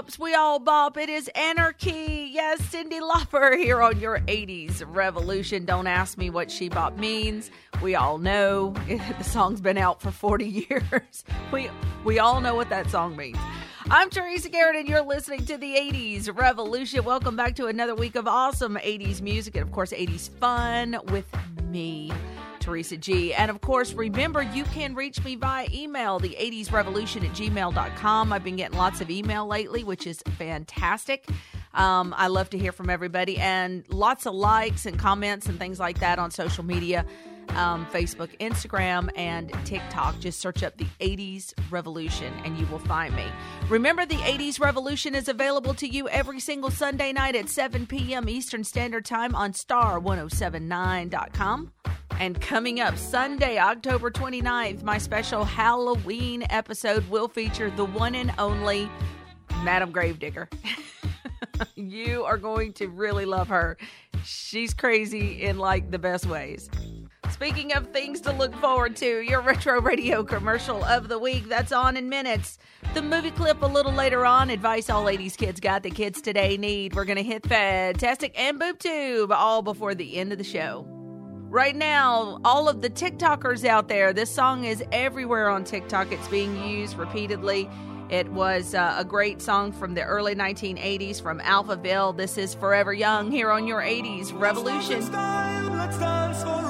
He bobs, we all bop. It is anarchy. Yes, Cyndi Lauper here on your 80s revolution. Don't ask me what she bop means. We all know the song's been out for 40 years. We we all know what that song means. I'm Teresa Garrett, and you're listening to the 80s Revolution. Welcome back to another week of awesome 80s music and, of course, 80s fun with me. Teresa G. And of course, remember you can reach me via email, the 80s revolution at gmail.com. I've been getting lots of email lately, which is fantastic. Um, I love to hear from everybody and lots of likes and comments and things like that on social media um, Facebook, Instagram, and TikTok. Just search up the 80s Revolution and you will find me. Remember, the 80s Revolution is available to you every single Sunday night at 7 p.m. Eastern Standard Time on star1079.com. And coming up Sunday, October 29th, my special Halloween episode will feature the one and only Madam Gravedigger. you are going to really love her. She's crazy in like the best ways. Speaking of things to look forward to, your retro radio commercial of the week that's on in minutes. The movie clip a little later on, advice all ladies kids got that kids today need. We're going to hit Fantastic and BoobTube all before the end of the show. Right now, all of the TikTokers out there, this song is everywhere on TikTok. It's being used repeatedly. It was uh, a great song from the early 1980s from Alphaville. This is Forever Young here on your 80s Revolution. Let's dance.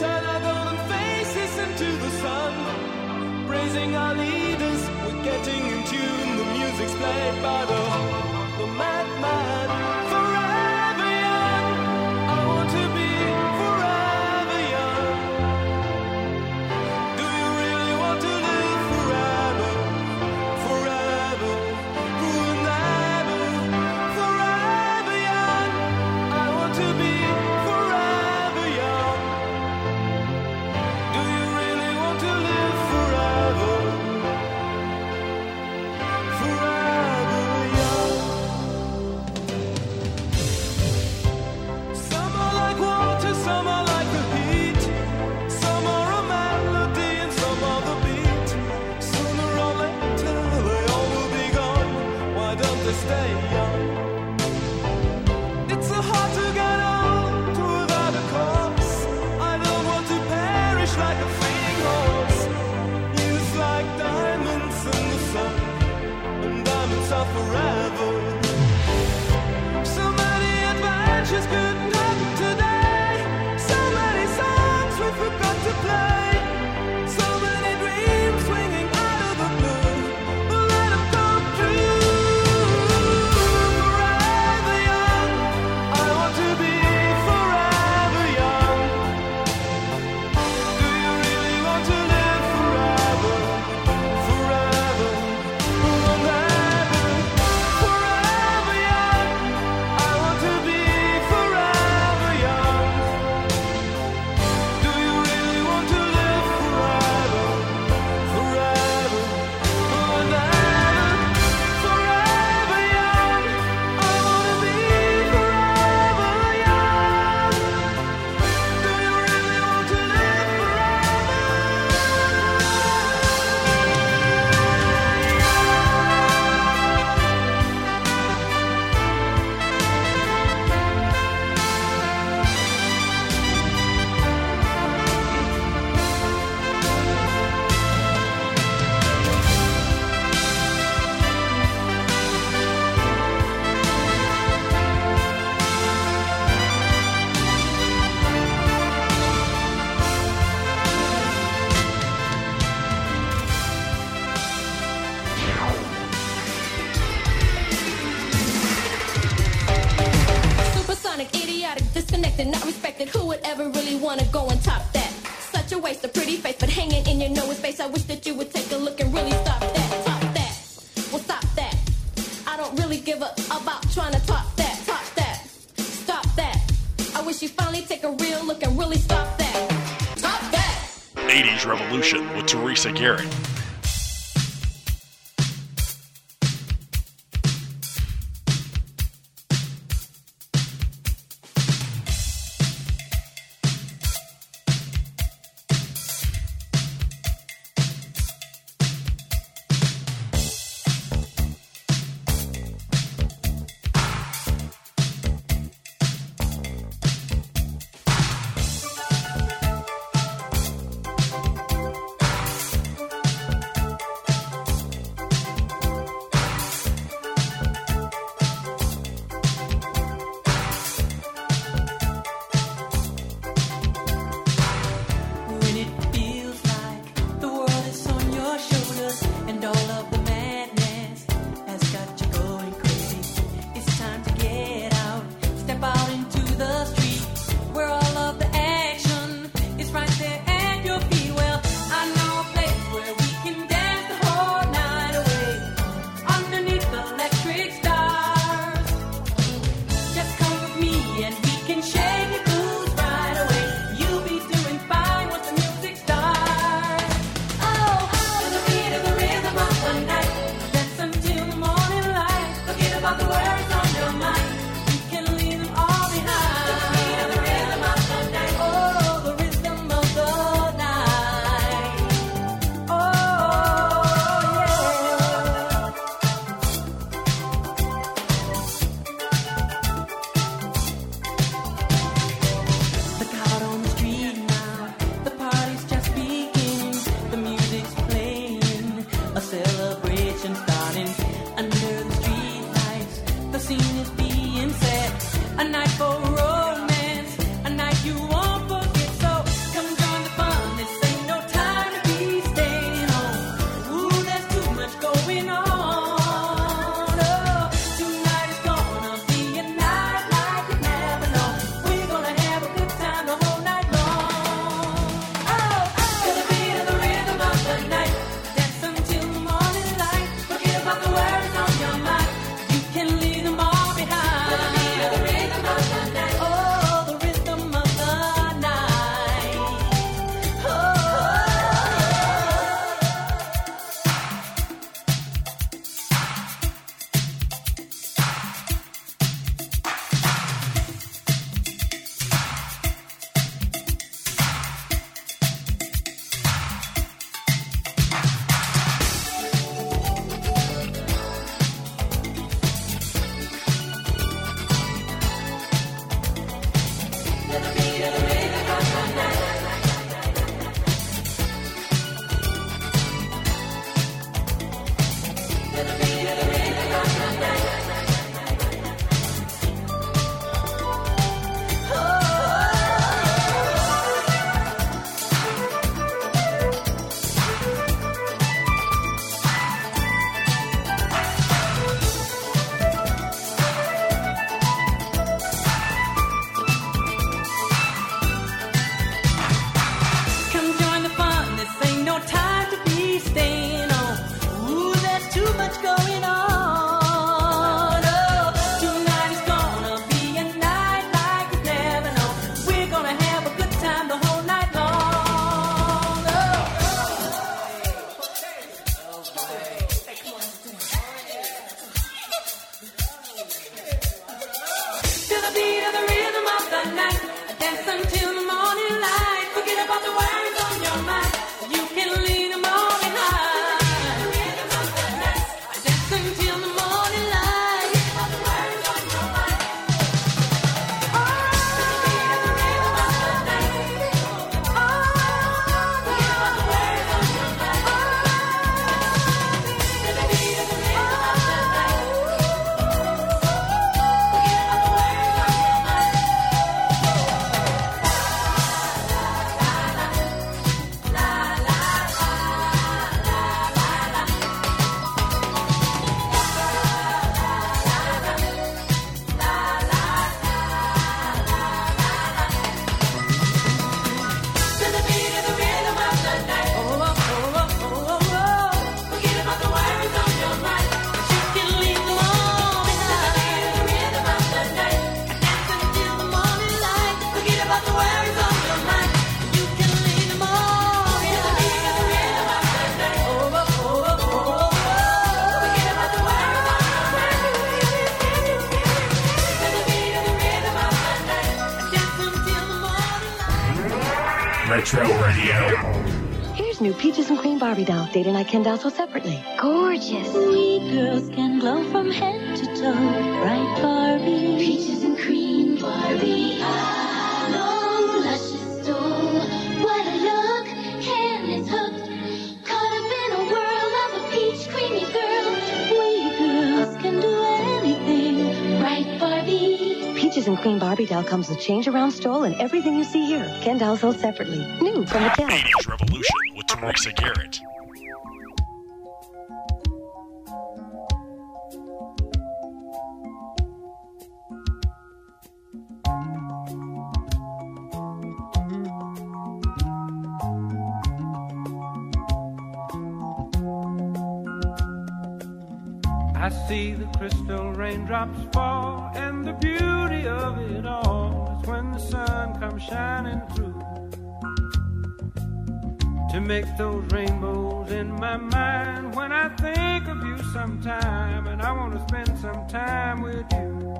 Turn our golden faces into the sun. Praising our leaders, we're getting in tune. The music's played by the, the madman. But hanging in your nose space. I wish that you would take a look and really stop that. Top that. Well, stop that. I don't really give a about trying to top that. Top that. Stop that. I wish you finally take a real look and really stop that. Top that. 80s Revolution with Teresa Garrett. Retro Radio. Here's new Peaches and Cream Barbie doll. Date and I can doll so separately. Gorgeous. We girls can glow from head to toe. Bright Barbie. Peaches And Cream Barbie doll comes with change around stole and everything you see here. Ken doll sold separately. New from Mattel. 80s Revolution with Teresa Garrett. I see the crystal raindrops fall, and the beauty of it all is when the sun comes shining through. To make those rainbows in my mind when I think of you sometime, and I want to spend some time with you.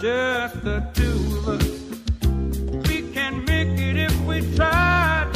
Just the two of us. We can make it if we try.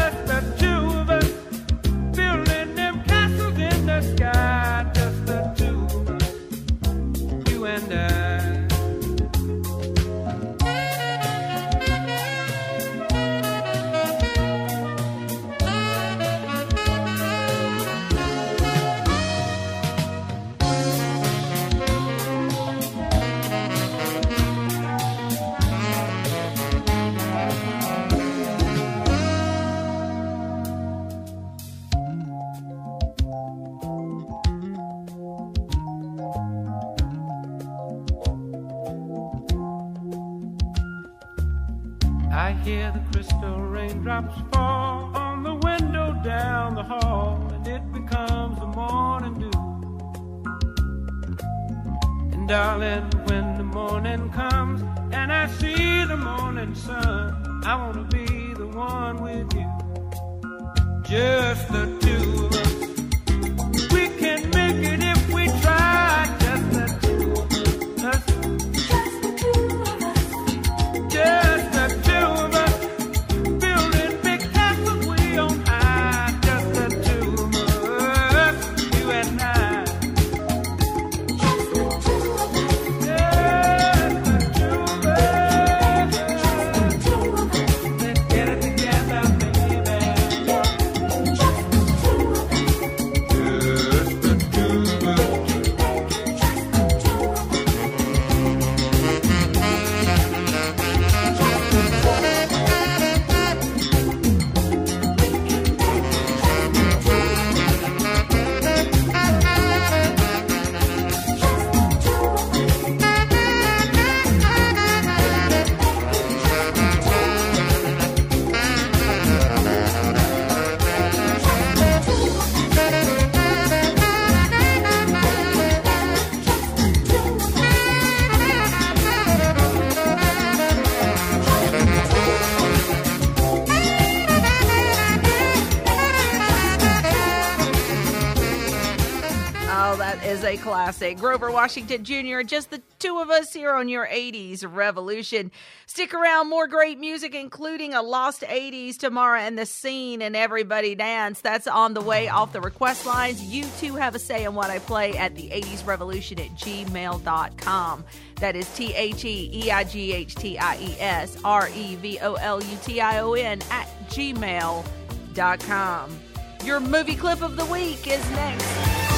classic. Grover Washington Jr., just the two of us here on your 80s revolution. Stick around, more great music, including a lost 80s Tamara and the Seen and everybody dance. That's on the way off the request lines. You too have a say in what I play at the 80s revolution at gmail.com. That is T H E E I G H T I E S R E V O L U T I O N at gmail.com. Your movie clip of the week is next.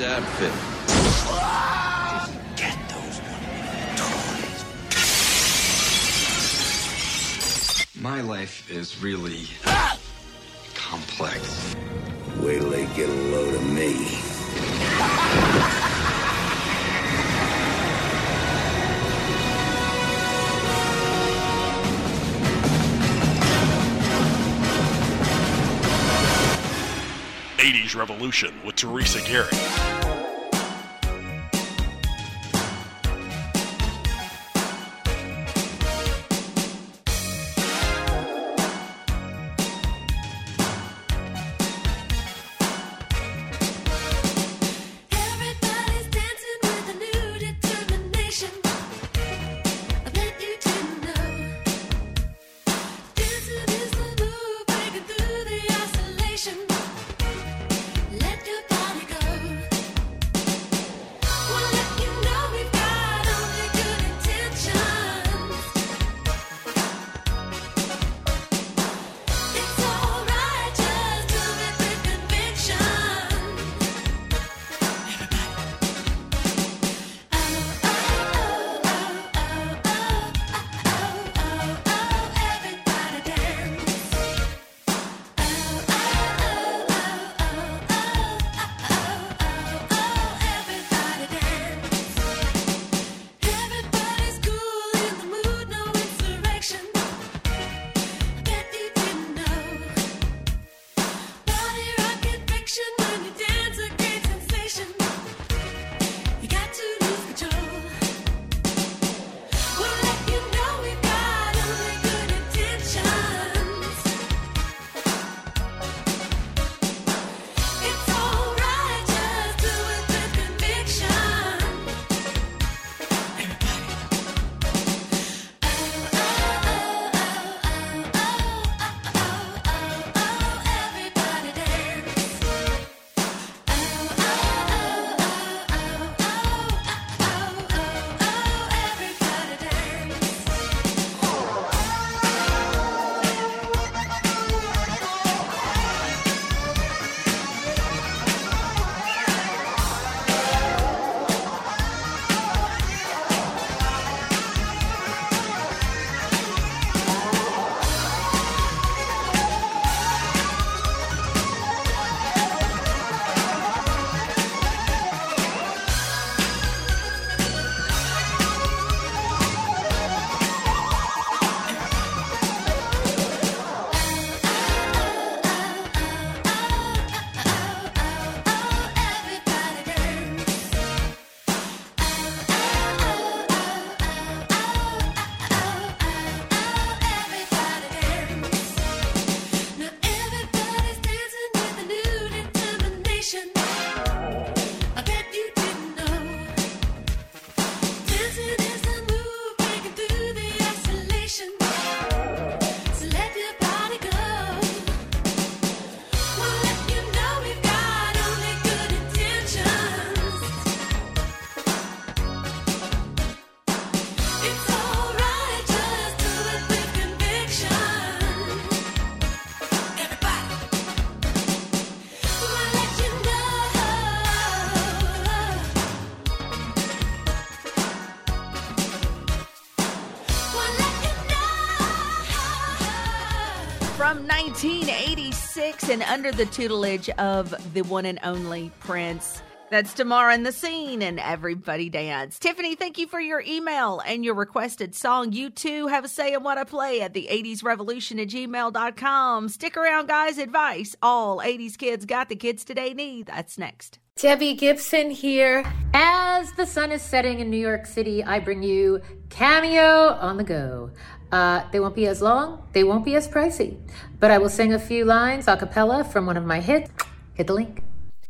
Outfit. My life is really ah! complex. Wait till they get a Revolution with Teresa Garrett. And under the tutelage of the one and only Prince. That's Tamara in the Seen and everybody dance. Tiffany, thank you for your email and your requested song. You too have a say in what I play at the 80s revolution at gmail.com. Stick around, guys. Advice all 80s kids got the kids today need. That's next. Debbie Gibson here. As the sun is setting in New York City, I bring you Cameo on the Go. Uh, they won't be as long, they won't be as pricey. But I will sing a few lines a cappella from one of my hits. Hit the link.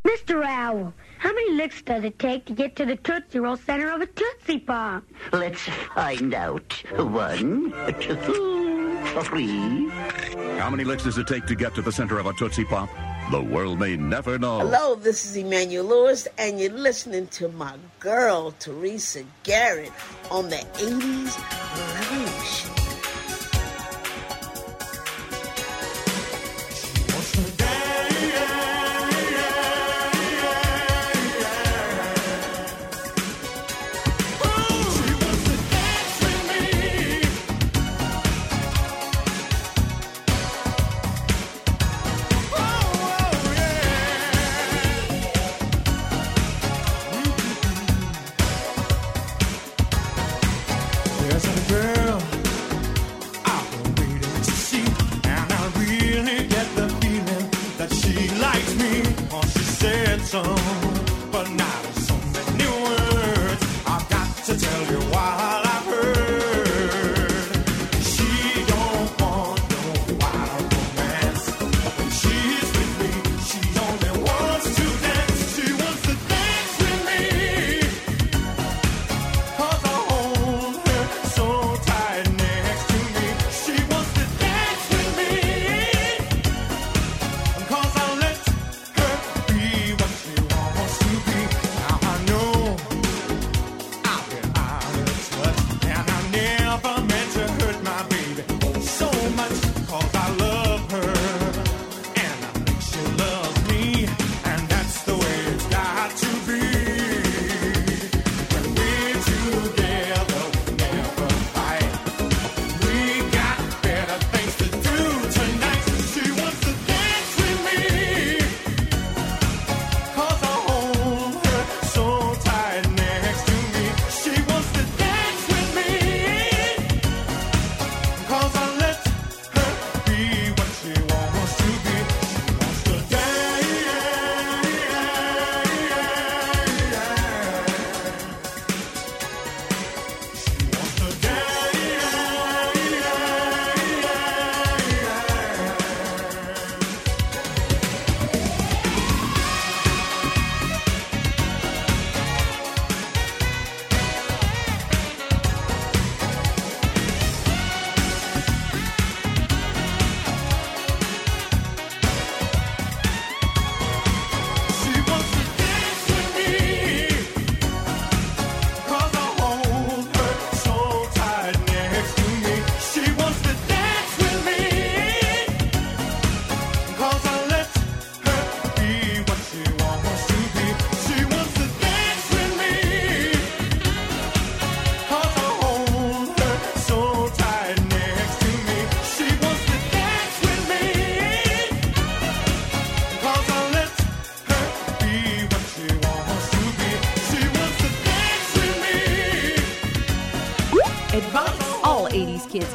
Mr. Owl, how many licks does it take to get to the Tootsie Roll center of a Tootsie Pop? Let's find out. One, two, three. How many licks does it take to get to the center of a Tootsie Pop? The world may never know. Hello, this is Emmanuel Lewis, and you're listening to my girl, Teresa Garrett, on the 80s Revolution.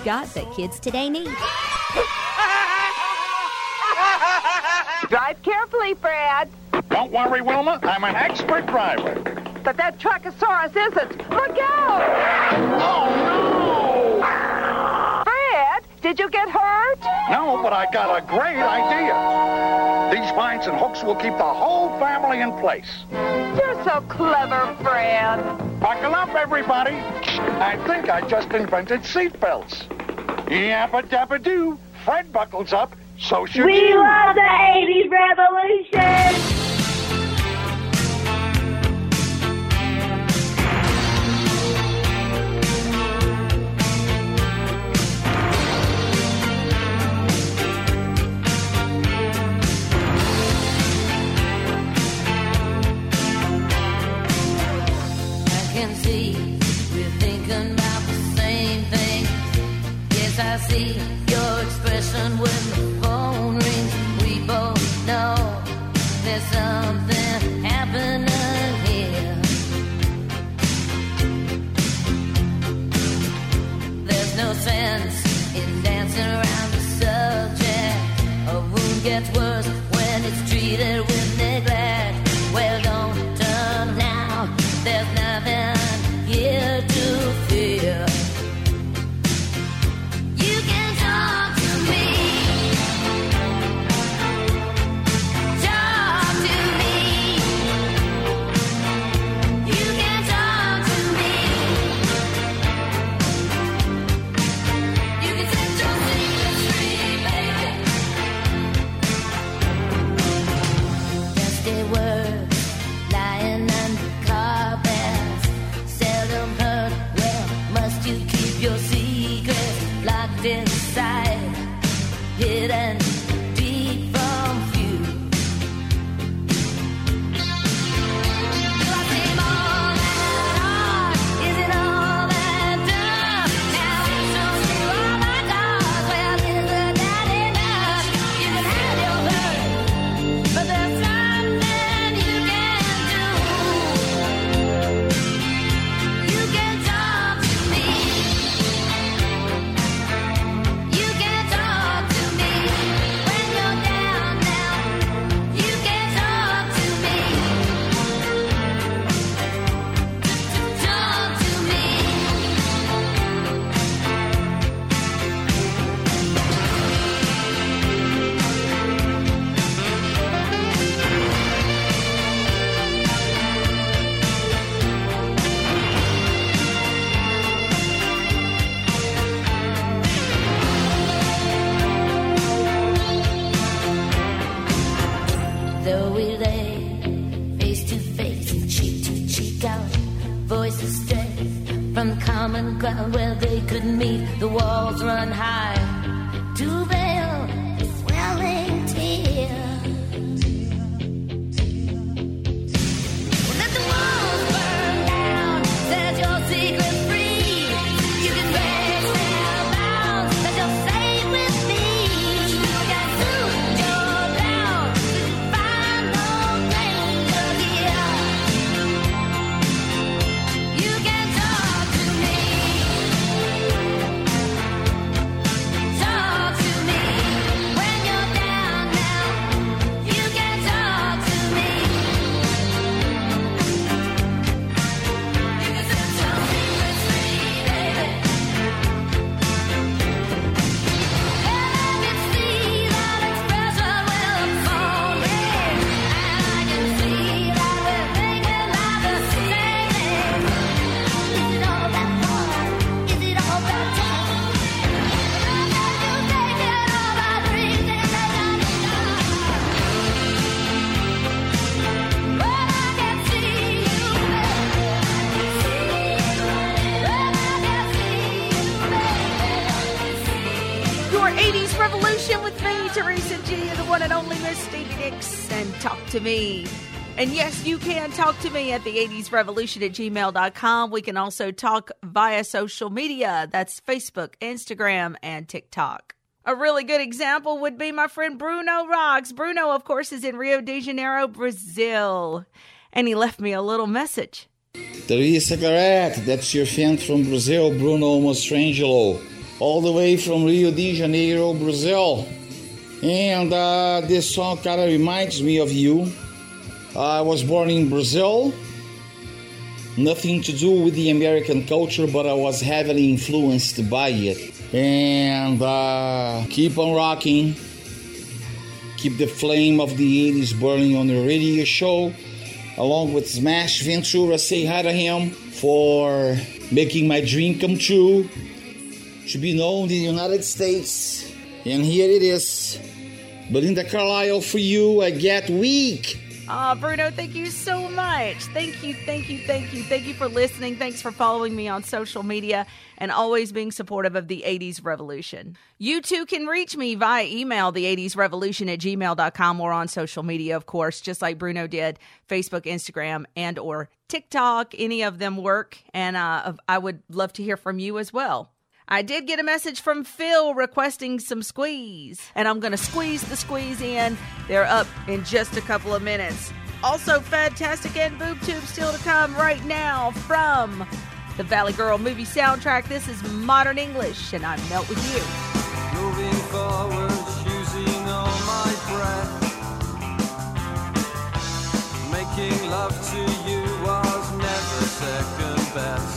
got that kids today need. Drive carefully, Brad. Don't worry, Wilma. I'm an expert driver. But that Trachosaurus isn't. Look out! Oh, no! Brad, did you get hurt? No, but I got a great idea. These vines and hooks will keep the whole family in place. You're so clever, Brad. Buckle up, everybody. I think I just invented seatbelts. Yappa dappa do, Fred buckles up. So should we you. love the 80s revolution. can see see your expression when And yes, you can talk to me at the 80s revolution at gmail.com. We can also talk via social media. That's Facebook, Instagram, and TikTok. A really good example would be my friend Bruno Rocks. Bruno, of course, is in Rio de Janeiro, Brazil. And he left me a little message. Teresa Garrett, that's your fan from Brazil, Bruno Mostrangelo, all the way from Rio de Janeiro, Brazil. And uh, this song kind of reminds me of you. I was born in Brazil, nothing to do with the American culture, but I was heavily influenced by it. And uh, keep on rocking, keep the flame of the 80s burning on the radio show along with Smash Ventura. Say hi to him for making my dream come true to be known in the United States. And here it is. Belinda Carlisle for you. I get weak. Ah, Bruno, thank you so much. Thank you, thank you, thank you. Thank you for listening. Thanks for following me on social media and always being supportive of the 80s Revolution. You too can reach me via email, the 80s Revolution at gmail.com or on social media, of course, just like Bruno did, Facebook, Instagram, and or TikTok. Any of them work. And uh, I would love to hear from you as well. I did get a message from Phil requesting some squeeze, and I'm going to squeeze the squeeze in. They're up in just a couple of minutes. Also, fantastic and boob tube still to come right now from the Valley Girl movie soundtrack. This is Modern English, and I Melt with you. Moving forward, using all my breath. Making love to you was never second best.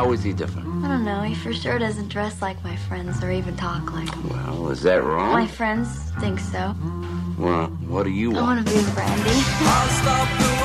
How is he different? I don't know. He for sure doesn't dress like my friends or even talk like them. Well, is that wrong? My friends think so. Well, what do you want? I want to be with Randy.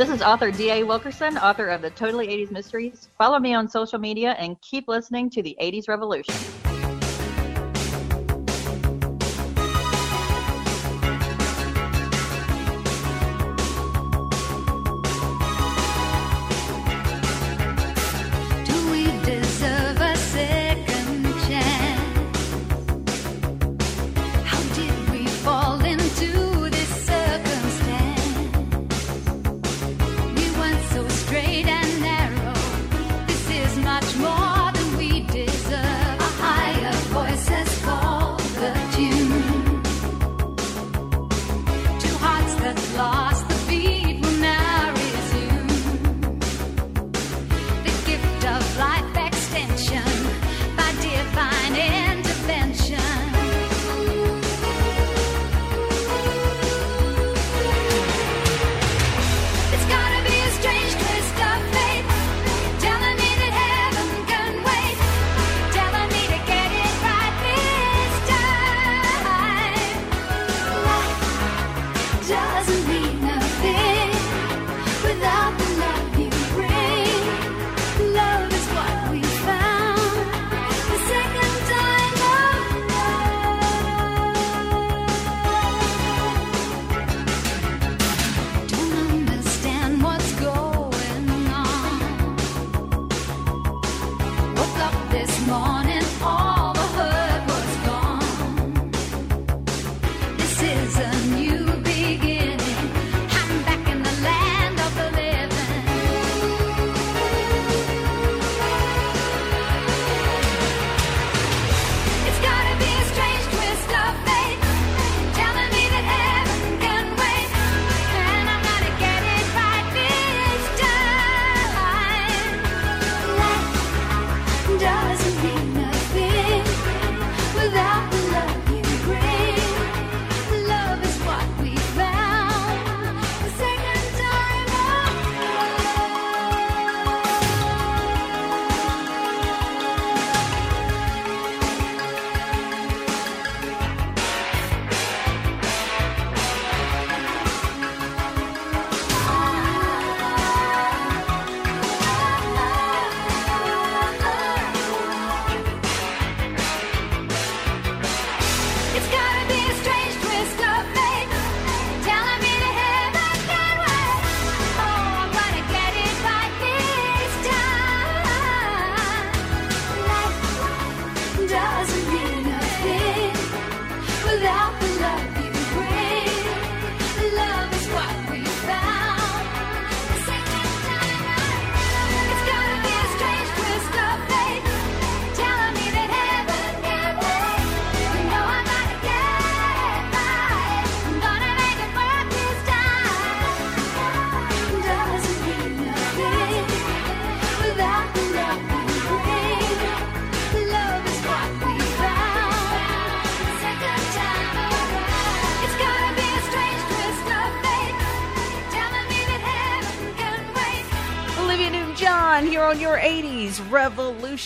This is author D.A. Wilkerson, author of the Totally 80s Mysteries. Follow me on social media and keep listening to the 80s Revolution.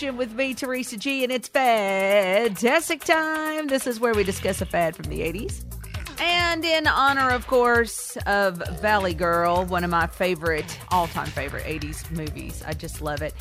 With me, Teresa G, and it's fantastic time. This is where we discuss a fad from the 80s. And in honor, of course, of Valley Girl, one of my favorite, all time favorite 80s movies. I just love it.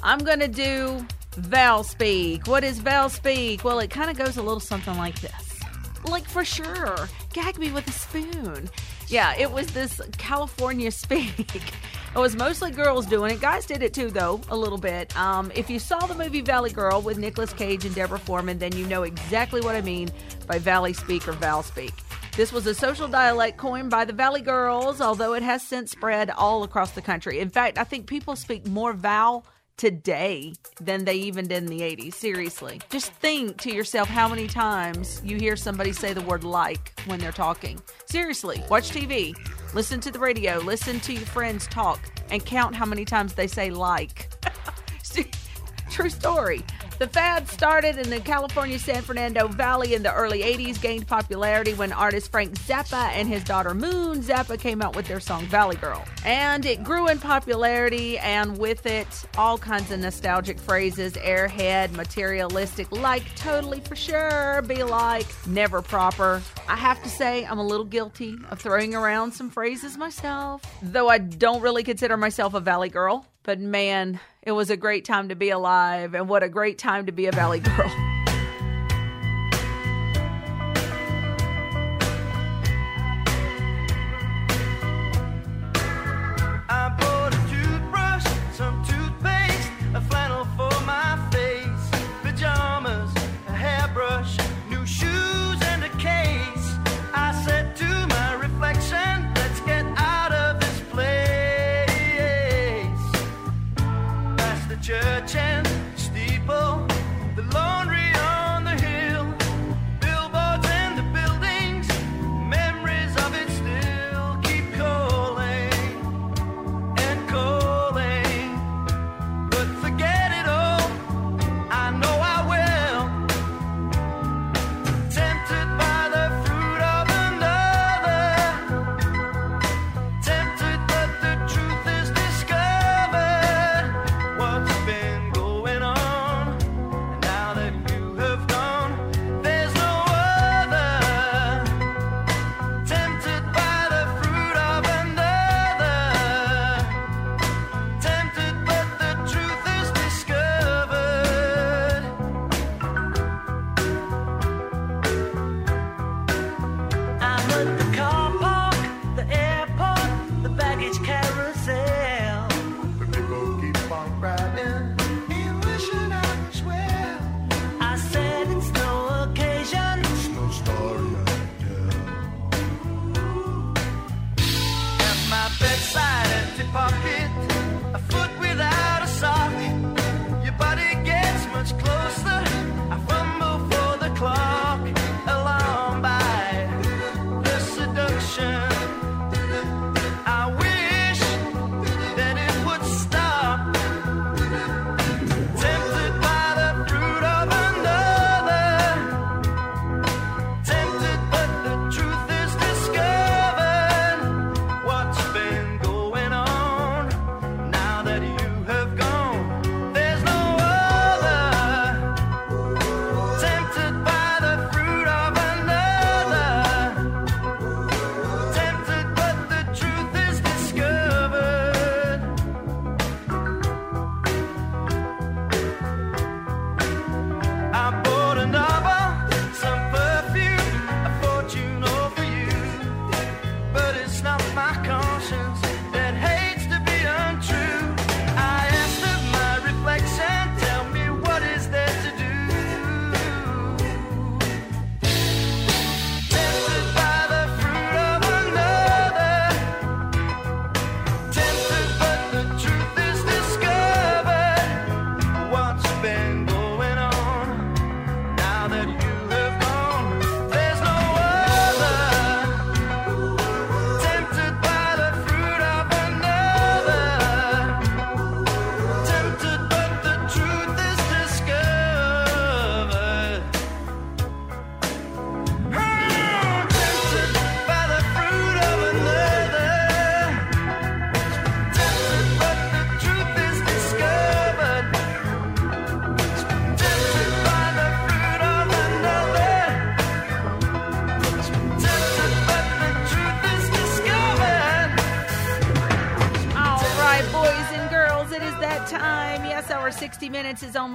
I'm going to do Val Speak. What is Val Speak? Well, it kind of goes a little something like this. Like for sure, gag me with a spoon. Yeah, it was this California speak. It was mostly girls doing it. Guys did it too, though, a little bit. Um, if you saw the movie Valley Girl with Nicolas Cage and Deborah Foreman, then you know exactly what I mean by Valley Speak or Val Speak. This was a social dialect coined by the Valley Girls, although it has since spread all across the country. In fact, I think people speak more Val today than they even did in the 80s. Seriously. Just think to yourself how many times you hear somebody say the word like when they're talking. Seriously, watch TV, listen to the radio, listen to your friends talk, and count how many times they say like. True story. The fad started in the California San Fernando Valley in the early 80s, gained popularity when artist Frank Zappa and his daughter Moon Zappa came out with their song Valley Girl. And it grew in popularity, and with it, all kinds of nostalgic phrases airhead, materialistic, like, totally for sure, be like, never proper. I have to say, I'm a little guilty of throwing around some phrases myself, though I don't really consider myself a Valley Girl. But man, it was a great time to be alive, and what a great time to be a Valley Girl.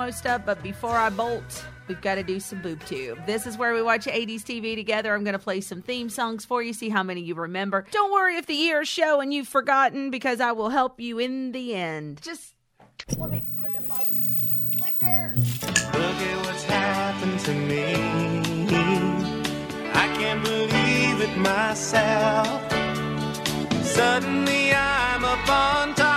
Almost up, but before I bolt, We've got to do some boob tube. This is where we watch 80s TV together. I'm going to play some theme songs for you, see how many you remember. Don't worry if the years show and you've forgotten because I will help you in the end. Just let me grab my liquor. Look at what's happened to me. I can't believe it myself. Suddenly I'm up on top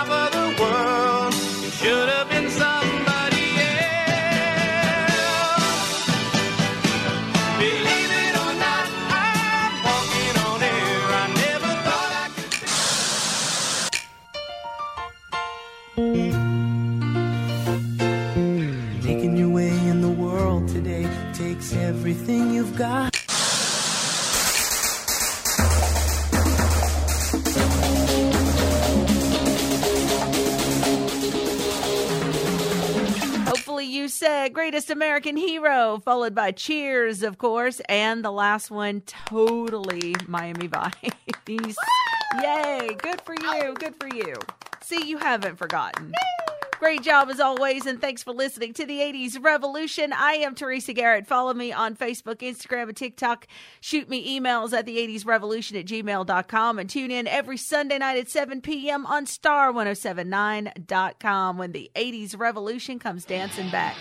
Said Greatest American Hero, followed by Cheers, of course, and the last one, totally Miami Vice. Yay! Good for you. Good for you. See, you haven't forgotten. Great job as always, and thanks for listening to the 80s Revolution. I am Teresa Garrett. Follow me on Facebook, Instagram, and TikTok. Shoot me emails at the 80s Revolution at gmail.com and tune in every Sunday night at 7 p.m. on star1079.com when the 80s Revolution comes dancing back.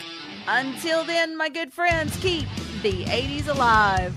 Until then, my good friends, keep the 80s alive.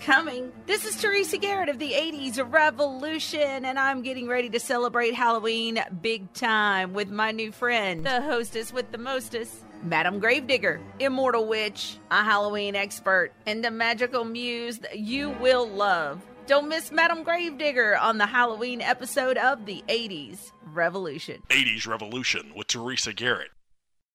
Coming. This is Teresa Garrett of the 80s Revolution, and I'm getting ready to celebrate Halloween big time with my new friend, the hostess with the mostest. Madam Gravedigger, Immortal Witch, a Halloween expert, and the magical muse that you will love. Don't miss Madam Gravedigger on the Halloween episode of the 80s Revolution. 80s Revolution with Teresa Garrett.